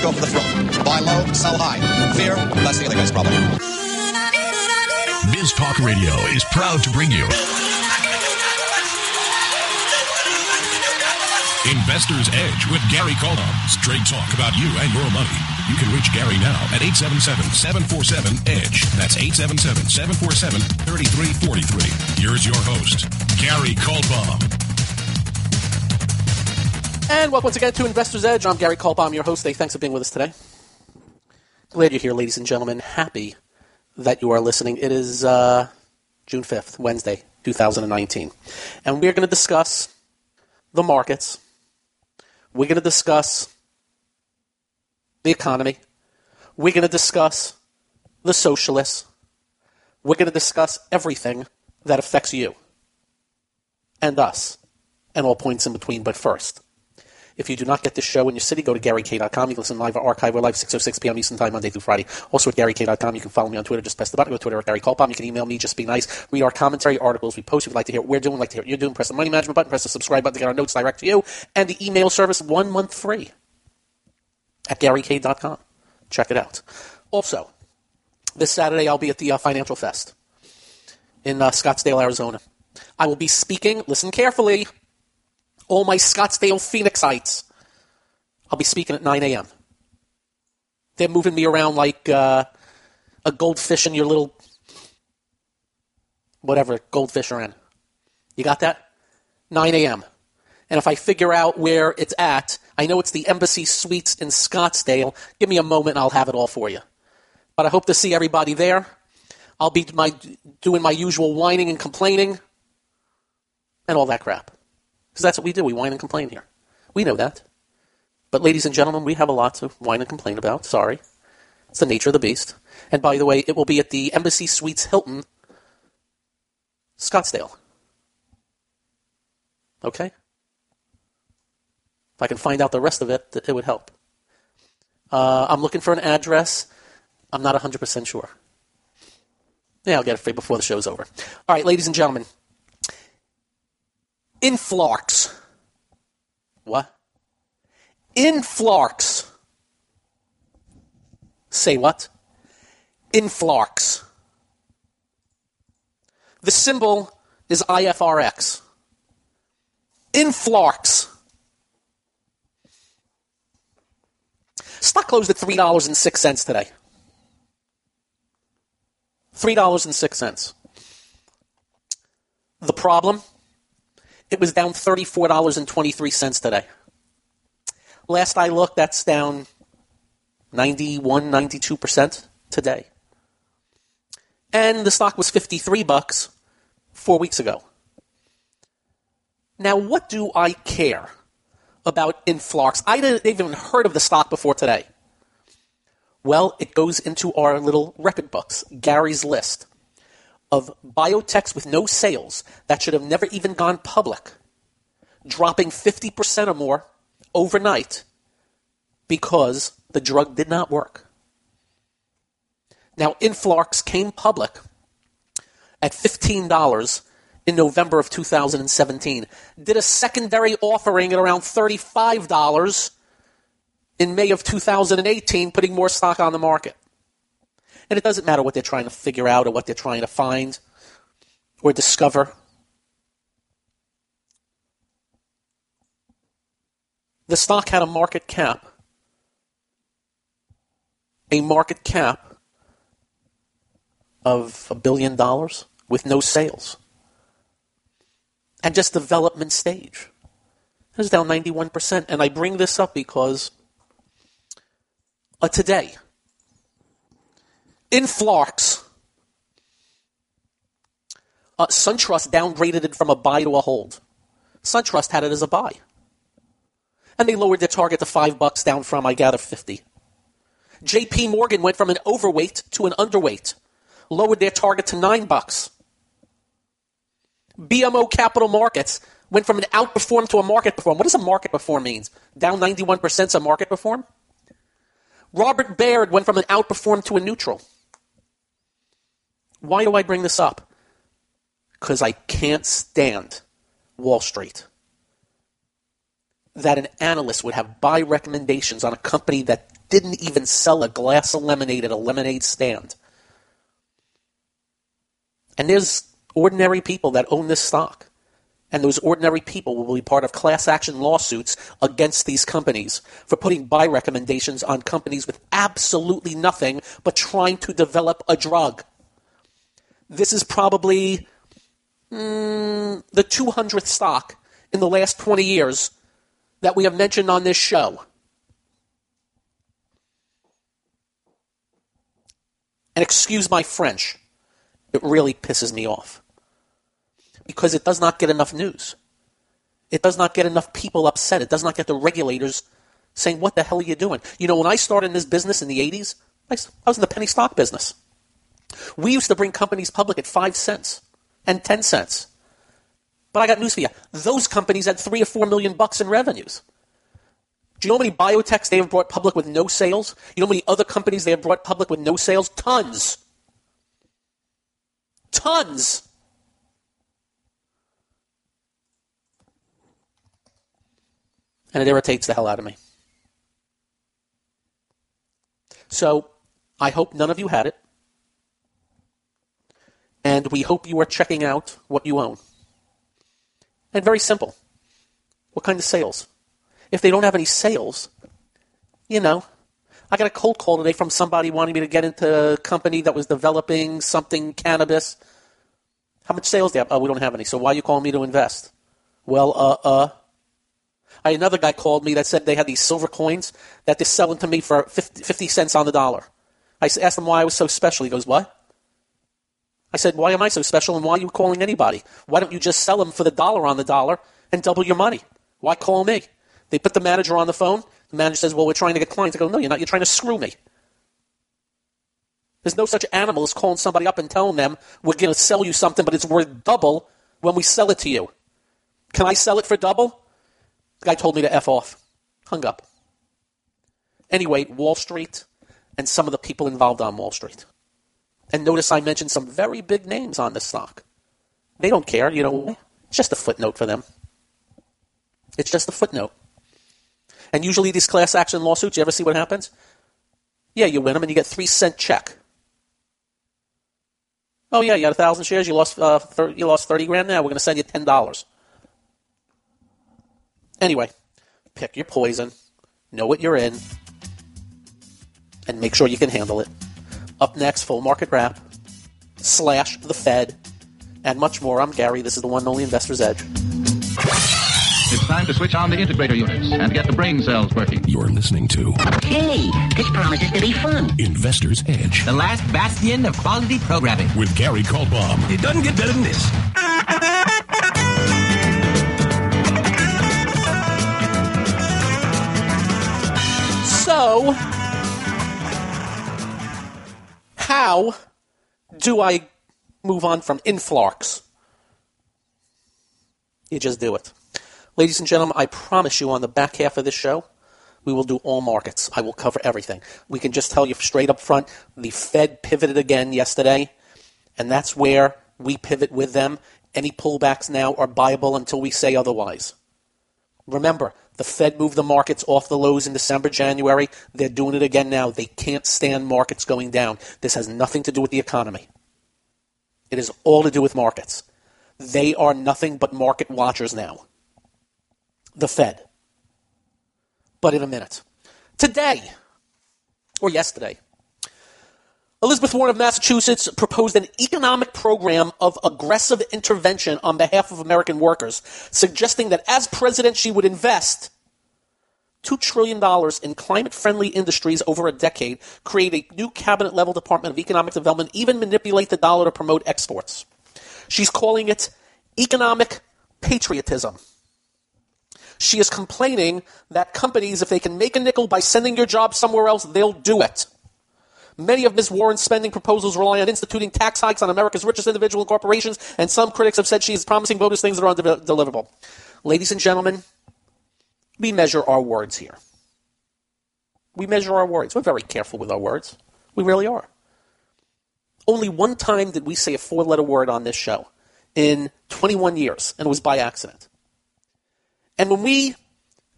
go for the thrill. Buy low, sell high. Fear, that's the other guy's problem. Biz Talk Radio is proud to bring you Investor's Edge with Gary Kaltbaum. Straight talk about you and your money. You can reach Gary now at 877-747-EDGE. That's 877-747-3343. Here's your host, Gary Kaltbaum. And welcome once again to Investor's Edge. I'm Gary Kaltbaum. I'm your host. Hey, thanks for being with us today. Glad you're here, ladies and gentlemen. Happy that you are listening. It is uh, June 5th, Wednesday, 2019. And we're going to discuss the markets. We're going to discuss the economy. We're going to discuss the socialists. We're going to discuss everything that affects you and us and all points in between. But first, if you do not get this show in your city, go to GaryK.com. You can listen live or archive live 6.06 p.m. Eastern Time, Monday through Friday. Also at GaryK.com. You can follow me on Twitter. Just press the button. Go to Twitter at Gary Kaltbaum. You can email me. Just be nice. Read our commentary articles we post. If you'd like to hear what we're doing, like to hear what you're doing, press the money management button. Press the subscribe button to get our notes direct to you. And the email service one month free at GaryK.com. Check it out. Also, this Saturday I'll be at the uh, Financial Fest in uh, Scottsdale, Arizona. I will be speaking, listen carefully, all my Scottsdale Phoenixites. I'll be speaking at 9 a.m. They're moving me around like uh, a goldfish in your little, whatever goldfish are in. You got that? 9 a.m. And if I figure out where it's at, I know it's the Embassy Suites in Scottsdale. Give me a moment and I'll have it all for you. But I hope to see everybody there. I'll be my, doing my usual whining and complaining and all that crap. Because that's what we do. We whine and complain here. We know that. But, ladies and gentlemen, we have a lot to whine and complain about. Sorry. It's the nature of the beast. And by the way, it will be at the Embassy Suites Hilton, Scottsdale. Okay? If I can find out the rest of it, it would help. Uh, I'm looking for an address. I'm not 100% sure. Yeah, I'll get it you before the show's over. All right, ladies and gentlemen. Influx. What? Influx. Say what? Influx. The symbol is IFRX. Influx. Stock closed at $3.06 today. $3.06. The problem? It was down $34.23 today. Last I looked, that's down 91, 92% today. And the stock was 53 bucks 4 weeks ago. Now, what do I care about Influx? I didn't even heard of the stock before today. Well, it goes into our little record books, Gary's list of biotechs with no sales that should have never even gone public, dropping 50% or more overnight because the drug did not work. Now, Influx came public at $15 in November of 2017, did a secondary offering at around $35 in May of 2018, putting more stock on the market. And it doesn't matter what they're trying to figure out or what they're trying to find or discover. The stock had a market cap. A market cap of a billion dollars with no sales. And just development stage. It was down 91%. And I bring this up because uh, today, Influx, uh, SunTrust downgraded it from a buy to a hold. SunTrust had it as a buy. And they lowered their target to five bucks down from, I gather, 50. JP Morgan went from an overweight to an underweight, lowered their target to nine bucks. BMO Capital Markets went from an outperform to a market perform. What does a market perform means? Down 91% is a market perform? Robert Baird went from an outperform to a neutral. Why do I bring this up? Because I can't stand Wall Street. That an analyst would have buy recommendations on a company that didn't even sell a glass of lemonade at a lemonade stand. And there's ordinary people that own this stock. And those ordinary people will be part of class action lawsuits against these companies for putting buy recommendations on companies with absolutely nothing but trying to develop a drug. This is probably mm, the 200th stock in the last 20 years that we have mentioned on this show. And excuse my French, it really pisses me off because it does not get enough news. It does not get enough people upset. It does not get the regulators saying, What the hell are you doing? You know, when I started in this business in the 80s, I was in the penny stock business. We used to bring companies public at 5 cents and 10 cents. But I got news for you. Those companies had 3 or 4 million bucks in revenues. Do you know how many biotechs they have brought public with no sales? You know how many other companies they have brought public with no sales? Tons. Tons. and it irritates the hell out of me. So, I hope none of you had it. And we hope you are checking out what you own. And very simple. What kind of sales? If they don't have any sales, you know, I got a cold call today from somebody wanting me to get into a company that was developing something cannabis. How much sales do they have? Oh, we don't have any. So why are you calling me to invest? Well, uh, uh, I, another guy called me that said they had these silver coins that they're selling to me for 50, 50 cents on the dollar. I asked him why I was so special. He goes, What? I said, Why am I so special and why are you calling anybody? Why don't you just sell them for the dollar on the dollar and double your money? Why call me? They put the manager on the phone. The manager says, Well, we're trying to get clients. I go, No, you're not. You're trying to screw me. There's no such animal as calling somebody up and telling them we're going to sell you something, but it's worth double when we sell it to you. Can I sell it for double? The guy told me to F off. Hung up. Anyway, Wall Street and some of the people involved on Wall Street. And notice I mentioned some very big names on the stock. They don't care, you know. It's just a footnote for them. It's just a footnote. And usually these class action lawsuits, you ever see what happens? Yeah, you win them and you get three cent check. Oh yeah, you had a thousand shares. You lost uh, thir- you lost thirty grand. Now we're going to send you ten dollars. Anyway, pick your poison, know what you're in, and make sure you can handle it. Up next, full market wrap, slash the Fed, and much more. I'm Gary. This is the one and only Investor's Edge. It's time to switch on the integrator units and get the brain cells working. You're listening to Hey, this promises to be fun. Investor's Edge The last bastion of quality programming. with Gary Kaltbaum. It doesn't get better than this. So, how do I move on from influx? You just do it. Ladies and gentlemen, I promise you on the back half of this show, we will do all markets. I will cover everything. We can just tell you straight up front the Fed pivoted again yesterday, and that's where we pivot with them. Any pullbacks now are buyable until we say otherwise. Remember, the Fed moved the markets off the lows in December, January. They're doing it again now. They can't stand markets going down. This has nothing to do with the economy. It is all to do with markets. They are nothing but market watchers now. The Fed. But in a minute. Today, or yesterday, Elizabeth Warren of Massachusetts proposed an economic program of aggressive intervention on behalf of American workers, suggesting that as president, she would invest $2 trillion in climate friendly industries over a decade, create a new cabinet level department of economic development, even manipulate the dollar to promote exports. She's calling it economic patriotism. She is complaining that companies, if they can make a nickel by sending your job somewhere else, they'll do it. Many of Ms. Warren's spending proposals rely on instituting tax hikes on America's richest individual corporations, and some critics have said she is promising voters things that are undeliverable. Ladies and gentlemen, we measure our words here. We measure our words. We're very careful with our words. We really are. Only one time did we say a four letter word on this show in 21 years, and it was by accident. And when we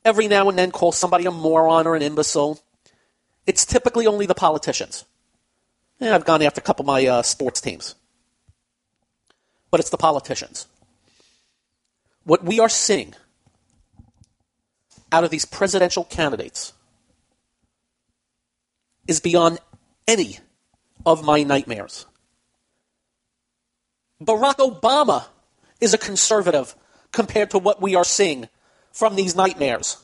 every now and then call somebody a moron or an imbecile, it's typically only the politicians. Yeah, I've gone after a couple of my uh, sports teams. But it's the politicians. What we are seeing out of these presidential candidates is beyond any of my nightmares. Barack Obama is a conservative compared to what we are seeing from these nightmares.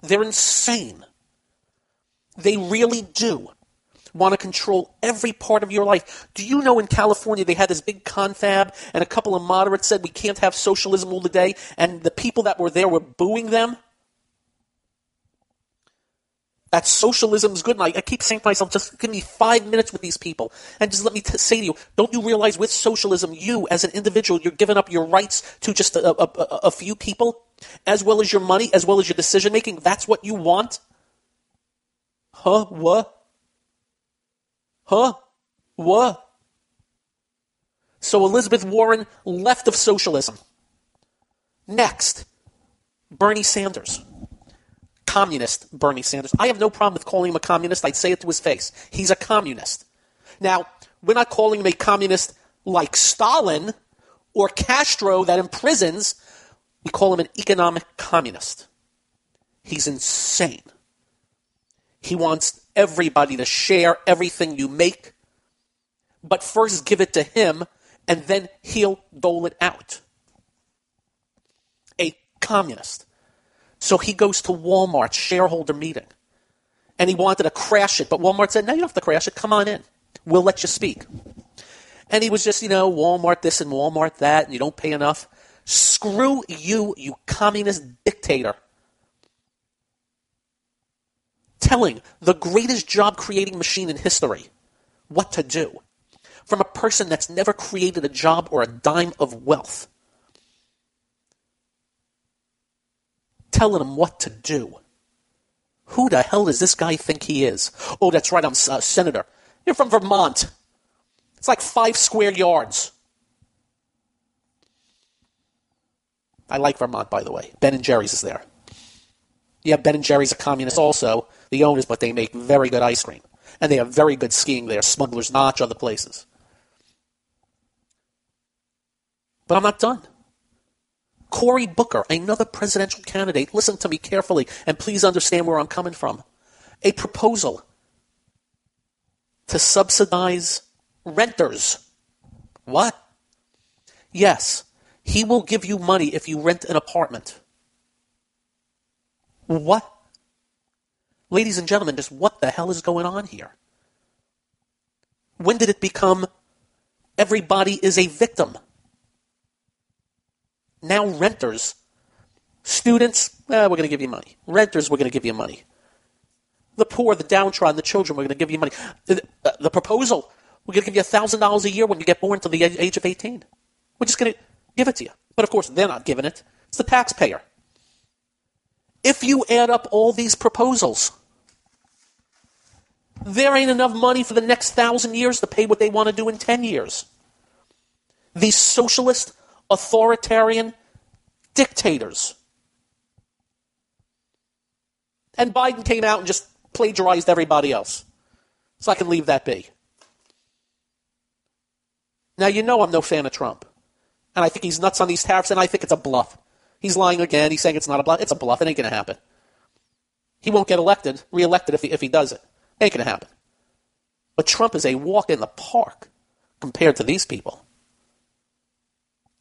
They're insane. They really do want to control every part of your life. Do you know in California they had this big confab and a couple of moderates said we can't have socialism all the day and the people that were there were booing them? That socialism is good. And I, I, keep saying to myself, just give me five minutes with these people. And just let me t- say to you, don't you realize with socialism, you as an individual, you're giving up your rights to just a, a, a, a few people, as well as your money, as well as your decision making? That's what you want? Huh? What? Huh? What? So Elizabeth Warren left of socialism. Next, Bernie Sanders communist, Bernie Sanders. I have no problem with calling him a communist. I'd say it to his face. He's a communist. Now, we're not calling him a communist like Stalin or Castro that imprisons. We call him an economic communist. He's insane. He wants everybody to share everything you make, but first give it to him, and then he'll dole it out. A communist. So he goes to Walmart's shareholder meeting. And he wanted to crash it, but Walmart said, no, you don't have to crash it. Come on in. We'll let you speak. And he was just, you know, Walmart this and Walmart that, and you don't pay enough. Screw you, you communist dictator. Telling the greatest job creating machine in history what to do from a person that's never created a job or a dime of wealth. telling him what to do. Who the hell does this guy think he is? Oh, that's right, I'm a uh, senator. You're from Vermont. It's like five square yards. I like Vermont, by the way. Ben and Jerry's is there. Yeah, Ben and Jerry's are communist also, the owners, but they make very good ice cream. And they have very good skiing there, Smuggler's Notch, other places. But I'm not done. Cory Booker, another presidential candidate, listen to me carefully and please understand where I'm coming from. A proposal to subsidize renters. What? Yes, he will give you money if you rent an apartment. What? Ladies and gentlemen, just what the hell is going on here? When did it become everybody is a victim? Now renters, students, eh, we're going to give you money. Renters, we're going to give you money. The poor, the downtrodden, the children, we're going to give you money. The, uh, the proposal, we're going to give you $1,000 a year when you get born to the age of 18. We're just going to give it to you. But of course, they're not giving it. It's the taxpayer. If you add up all these proposals, there ain't enough money for the next thousand years to pay what they want to do in 10 years. These socialist authoritarian dictators. And Biden came out and just plagiarized everybody else. So I can leave that be. Now, you know I'm no fan of Trump. And I think he's nuts on these tariffs, and I think it's a bluff. He's lying again. He's saying it's not a bluff. It's a bluff. It ain't going to happen. He won't get elected, reelected if he, if he does it. Ain't going to happen. But Trump is a walk in the park compared to these people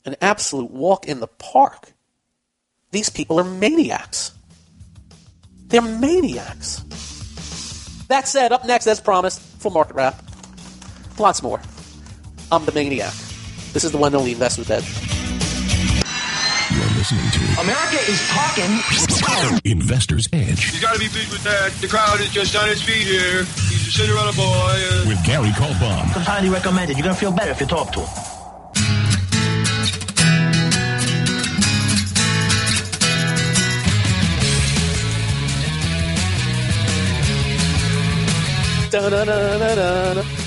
an absolute walk in the park. These people are maniacs. They're maniacs. That said, up next, as promised, full market wrap. Lots more. I'm the maniac. This is the one and only Investor's Edge. You're listening to America is talking. Investor's Edge You gotta be pleased with that. The crowd is just on its feet here. He's a Cinderella boy. Uh, with Gary Kaltbaum. Highly recommended. You're gonna feel better if you talk to him.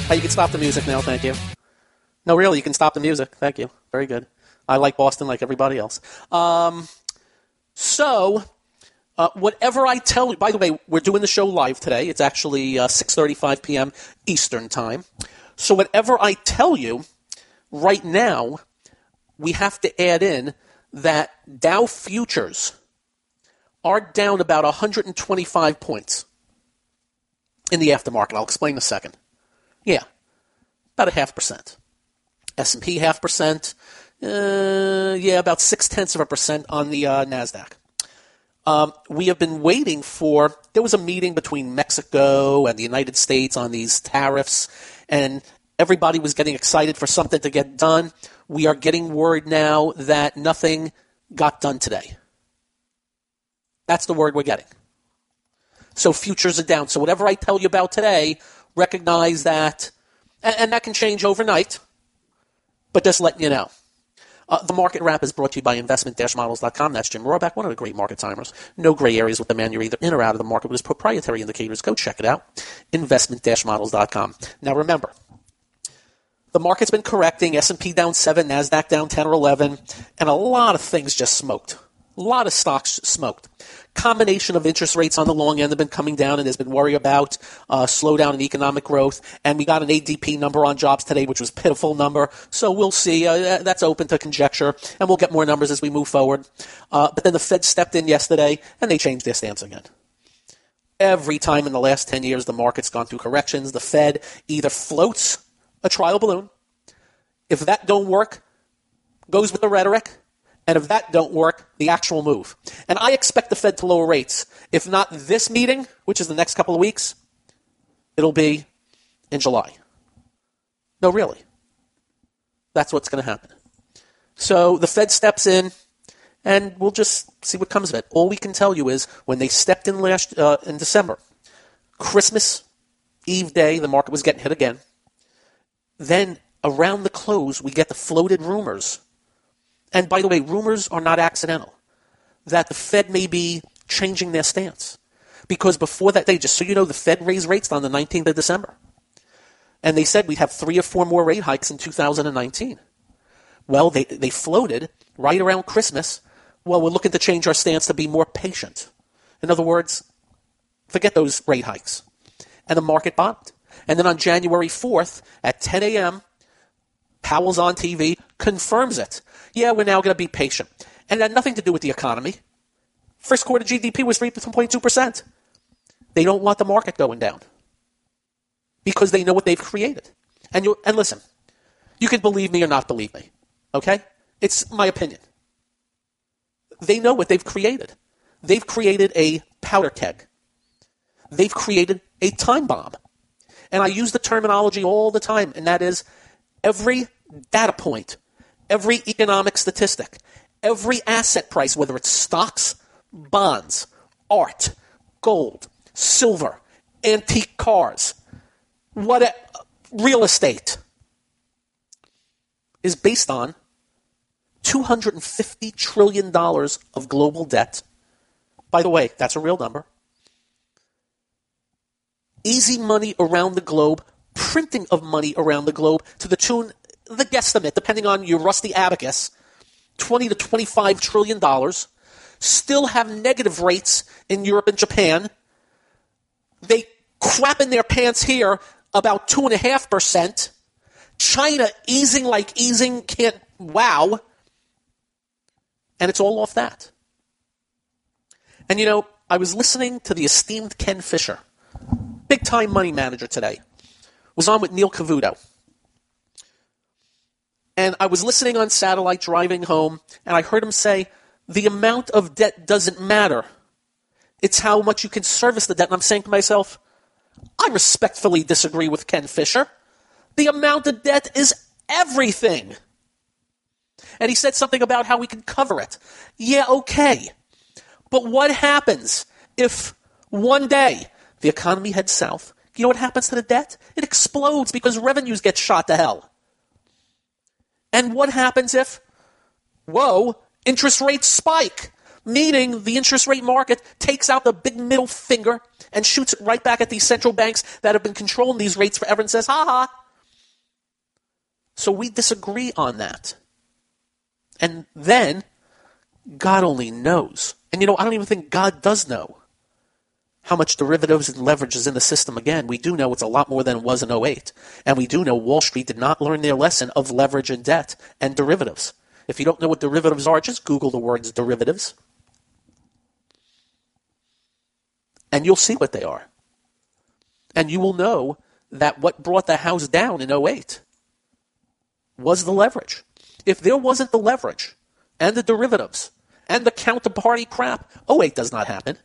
Oh, you can stop the music now, thank you. No, really, you can stop the music. Thank you. Very good. I like Boston like everybody else. Um, so, Uh, whatever I tell you, by the way, we're doing the show live today. It's actually uh, 6:35 p.m. Eastern time. So whatever I tell you right now, we have to add in that Dow futures are down about 125 points in the aftermarket. I'll explain in a second. Yeah, about a half percent. S&P half percent. Uh, yeah, about six tenths of a percent on the uh, Nasdaq. Um, we have been waiting for. There was a meeting between Mexico and the United States on these tariffs, and everybody was getting excited for something to get done. We are getting word now that nothing got done today. That's the word we're getting. So futures are down. So whatever I tell you about today, recognize that, and, and that can change overnight, but just letting you know. Uh, the market wrap is brought to you by investment-models.com. That's Jim Rohrbach, one of the great market timers. No gray areas with the man. You're either in or out of the market with his proprietary indicators. Go check it out. Investment-models.com. Now remember, the market's been correcting. S&P down 7, NASDAQ down 10 or 11, and a lot of things just smoked. A lot of stocks smoked. Combination of interest rates on the long end have been coming down, and there's been worry about uh, slowdown in economic growth. And we got an ADP number on jobs today, which was a pitiful number. So we'll see. Uh, that's open to conjecture, and we'll get more numbers as we move forward. Uh, but then the Fed stepped in yesterday, and they changed their stance again. Every time in the last 10 years the market's gone through corrections, the Fed either floats a trial balloon. If that don't work, goes with the rhetoric and if that don't work, the actual move. And I expect the Fed to lower rates. If not this meeting, which is the next couple of weeks, it'll be in July. No, really. That's what's going to happen. So the Fed steps in, and we'll just see what comes of it. All we can tell you is when they stepped in last uh, in December, Christmas Eve day, the market was getting hit again. Then around the close, we get the floated rumors and by the way, rumors are not accidental that the Fed may be changing their stance. Because before that day, just so you know, the Fed raised rates on the 19th of December. And they said we'd have three or four more rate hikes in 2019. Well, they, they floated right around Christmas. Well, we're looking to change our stance to be more patient. In other words, forget those rate hikes. And the market bombed. And then on January 4th at 10 a.m., Powell's on TV, confirms it yeah, we're now going to be patient. And it had nothing to do with the economy. First quarter GDP was 3.2%. They don't want the market going down because they know what they've created. And, you, and listen, you can believe me or not believe me, okay? It's my opinion. They know what they've created. They've created a powder keg. They've created a time bomb. And I use the terminology all the time, and that is every data point every economic statistic, every asset price, whether it's stocks, bonds, art, gold, silver, antique cars, what a, real estate is based on $250 trillion of global debt. By the way, that's a real number. Easy money around the globe, printing of money around the globe to the tune the guesstimate, depending on your rusty abacus, 20 to 25 trillion dollars, still have negative rates in Europe and Japan. They crap in their pants here about 2.5%. China easing like easing can't, wow. And it's all off that. And you know, I was listening to the esteemed Ken Fisher, big time money manager today, was on with Neil Cavuto. And I was listening on satellite driving home, and I heard him say, The amount of debt doesn't matter. It's how much you can service the debt. And I'm saying to myself, I respectfully disagree with Ken Fisher. The amount of debt is everything. And he said something about how we can cover it. Yeah, okay. But what happens if one day the economy heads south? You know what happens to the debt? It explodes because revenues get shot to hell. And what happens if, whoa, interest rates spike? Meaning the interest rate market takes out the big middle finger and shoots it right back at these central banks that have been controlling these rates forever and says, ha ha. So we disagree on that. And then, God only knows And you know, I don't even think God does know how much derivatives and leverage is in the system. Again, we do know it's a lot more than it was in 08. And we do know Wall Street did not learn their lesson of leverage and debt and derivatives. If you don't know what derivatives are, just Google the words derivatives. And you'll see what they are. And you will know that what brought the house down in 08 was the leverage. If there wasn't the leverage and the derivatives and the counterparty crap, 08 does not happen.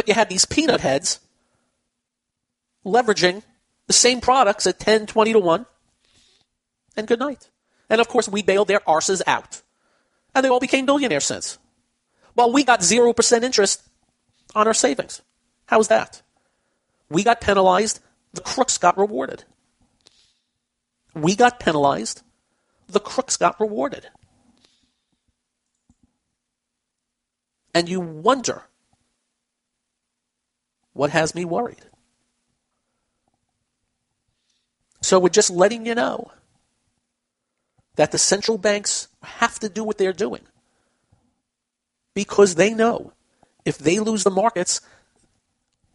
But you had these peanut heads leveraging the same products at 10, 20 to 1, and good night. And of course, we bailed their arses out. And they all became billionaires since. Well, we got 0% interest on our savings. How's that? We got penalized, the crooks got rewarded. We got penalized, the crooks got rewarded. And you wonder what has me worried. So we're just letting you know that the central banks have to do what they're doing because they know if they lose the markets,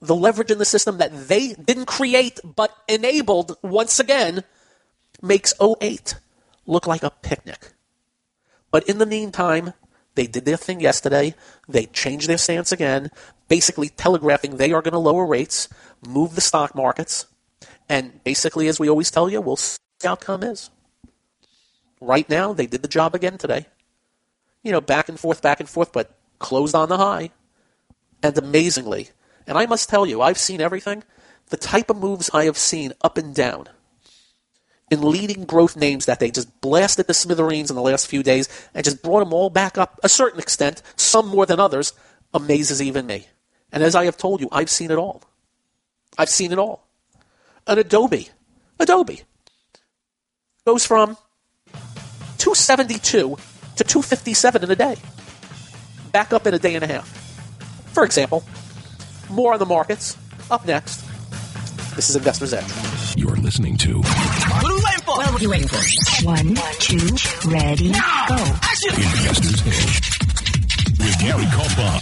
the leverage in the system that they didn't create but enabled once again makes 08 look like a picnic. But in the meantime, they did their thing yesterday. They changed their stance again, basically telegraphing they are going to lower rates, move the stock markets, and basically, as we always tell you, we'll see what the outcome is. Right now, they did the job again today. You know, back and forth, back and forth, but closed on the high. And amazingly, and I must tell you, I've seen everything. The type of moves I have seen up and down in leading growth names that they just blasted the smithereens in the last few days and just brought them all back up a certain extent, some more than others, amazes even me. And as I have told you, I've seen it all. I've seen it all. An Adobe, Adobe, goes from 272 to 257 in a day, back up in a day and a half. For example, more on the markets. Up next, this is Investor's Edge. You're listening to What are we waiting for? What are you waiting for? One, two, ready, go. Investor's Edge with Gary Kaltbaum.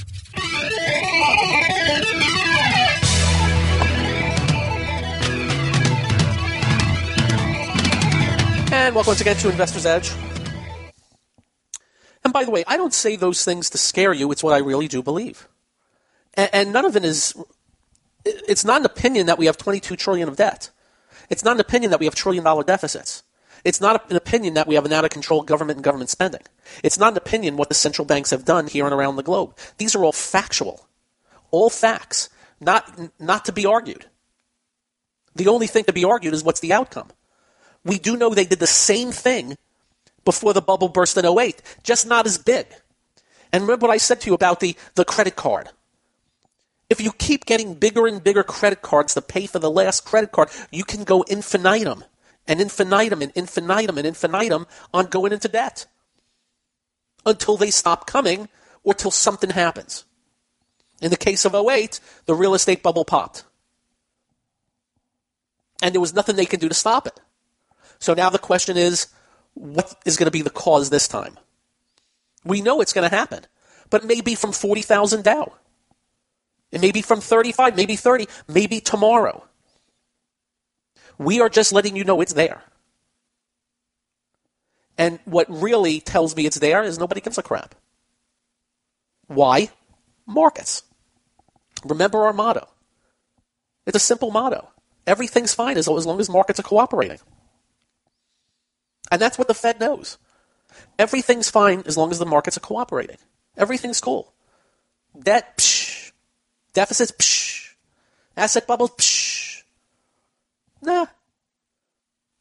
And welcome once again to Investor's Edge. And by the way, I don't say those things to scare you. It's what I really do believe. And, and none of it is, it's not an opinion that we have 22 trillion of debt. It's not an opinion that we have trillion dollar deficits. It's not an opinion that we have an out of control government and government spending. It's not an opinion what the central banks have done here and around the globe. These are all factual. All facts. Not, not to be argued. The only thing to be argued is what's the outcome. We do know they did the same thing before the bubble burst in 08, just not as big. And remember what I said to you about the, the credit card. If you keep getting bigger and bigger credit cards to pay for the last credit card, you can go infinitum and infinitum and infinitum and infinitum on going into debt until they stop coming or till something happens. In the case of 08, the real estate bubble popped. And there was nothing they can do to stop it. So now the question is, what is going to be the cause this time? We know it's going to happen, but maybe from 40,000 Dow. It may be from 35, maybe 30, maybe tomorrow. We are just letting you know it's there. And what really tells me it's there is nobody gives a crap. Why? Markets. Remember our motto. It's a simple motto. Everything's fine as long as markets are cooperating. And that's what the Fed knows. Everything's fine as long as the markets are cooperating. Everything's cool. Debt, psh. Deficits, psh. Asset bubbles, psh. Nah.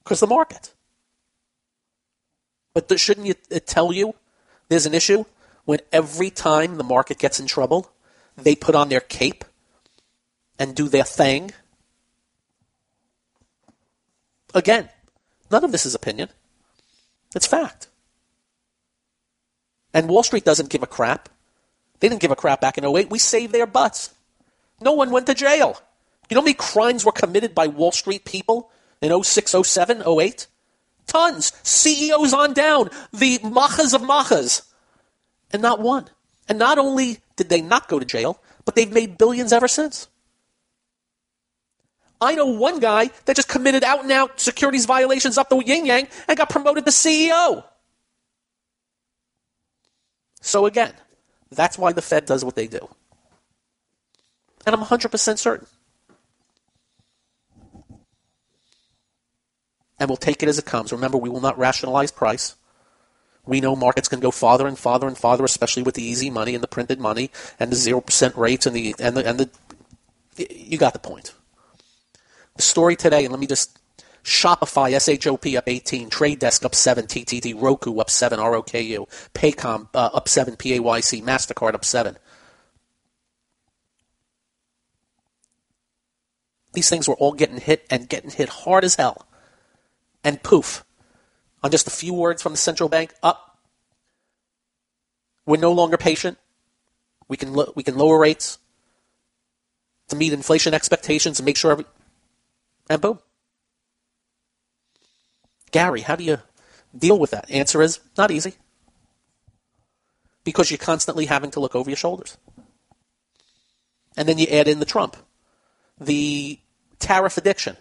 Because the market. But shouldn't you, it tell you there's an issue when every time the market gets in trouble, they put on their cape and do their thing? Again, none of this is opinion. It's fact. And Wall Street doesn't give a crap. They didn't give a crap back in 08. We saved their butts. No one went to jail. You know how many crimes were committed by Wall Street people in 06, 07, 08? Tons. CEOs on down. The machas of machas And not one. And not only did they not go to jail, but they've made billions ever since. I know one guy that just committed out and out securities violations up the yin yang and got promoted to CEO. So again, that's why the Fed does what they do. And I'm 100% certain. And we'll take it as it comes. Remember, we will not rationalize price. We know markets can go farther and farther and farther, especially with the easy money and the printed money and the zero percent rates and the and the and the. You got the point. The story today, and let me just Shopify, SHOP up 18, Trade Desk up 7, TTD, Roku up 7, ROKU, Paycom uh, up 7, PAYC, MasterCard up 7. These things were all getting hit and getting hit hard as hell. And poof, on just a few words from the central bank, up. We're no longer patient. We can, lo- we can lower rates to meet inflation expectations and make sure every. And boom. Gary, how do you deal with that? Answer is not easy. Because you're constantly having to look over your shoulders. And then you add in the Trump, the tariff addiction.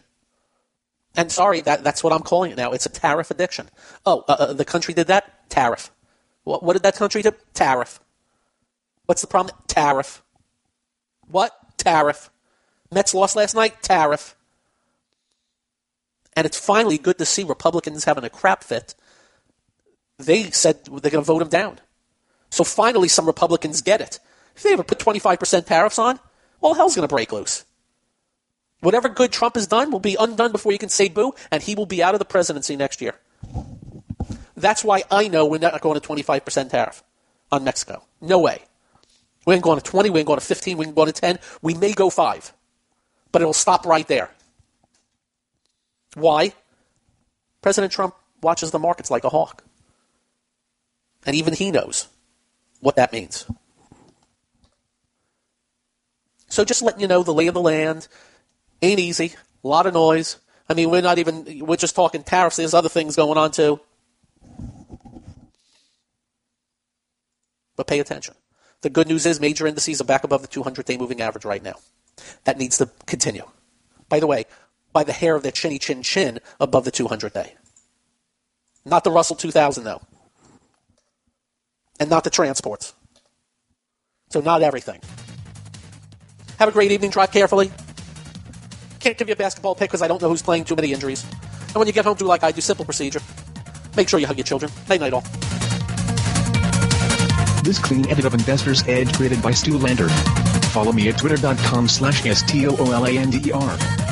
And sorry, that, that's what I'm calling it now. It's a tariff addiction. Oh, uh, uh, the country did that? Tariff. What, what did that country do? Tariff. What's the problem? Tariff. What? Tariff. Mets lost last night? Tariff. And it's finally good to see Republicans having a crap fit. They said they're going to vote him down. So finally, some Republicans get it. If they ever put 25% tariffs on, well, hell's going to break loose. Whatever good Trump has done will be undone before you can say boo, and he will be out of the presidency next year. That's why I know we're not going to 25% tariff on Mexico. No way. We ain't going to 20, we ain't going to 15, we ain't going to 10. We may go 5. But it'll stop right there. Why? President Trump watches the markets like a hawk. And even he knows what that means. So just letting you know the lay of the land ain't easy. A lot of noise. I mean, we're not even, we're just talking tariffs. There's other things going on too. But pay attention. The good news is major indices are back above the 200 day moving average right now. That needs to continue. By the way, by the hair of their chinny chin chin above the 200 day. Not the Russell 2000, though. And not the transports. So, not everything. Have a great evening. Drive carefully. Can't give you a basketball pick because I don't know who's playing too many injuries. And when you get home, do like I do simple procedure. Make sure you hug your children. Night night all. This clean edit of Investor's Edge created by Stu Lander. Follow me at twitter.com slash S-T-O-O-L-A-N-D-E-R.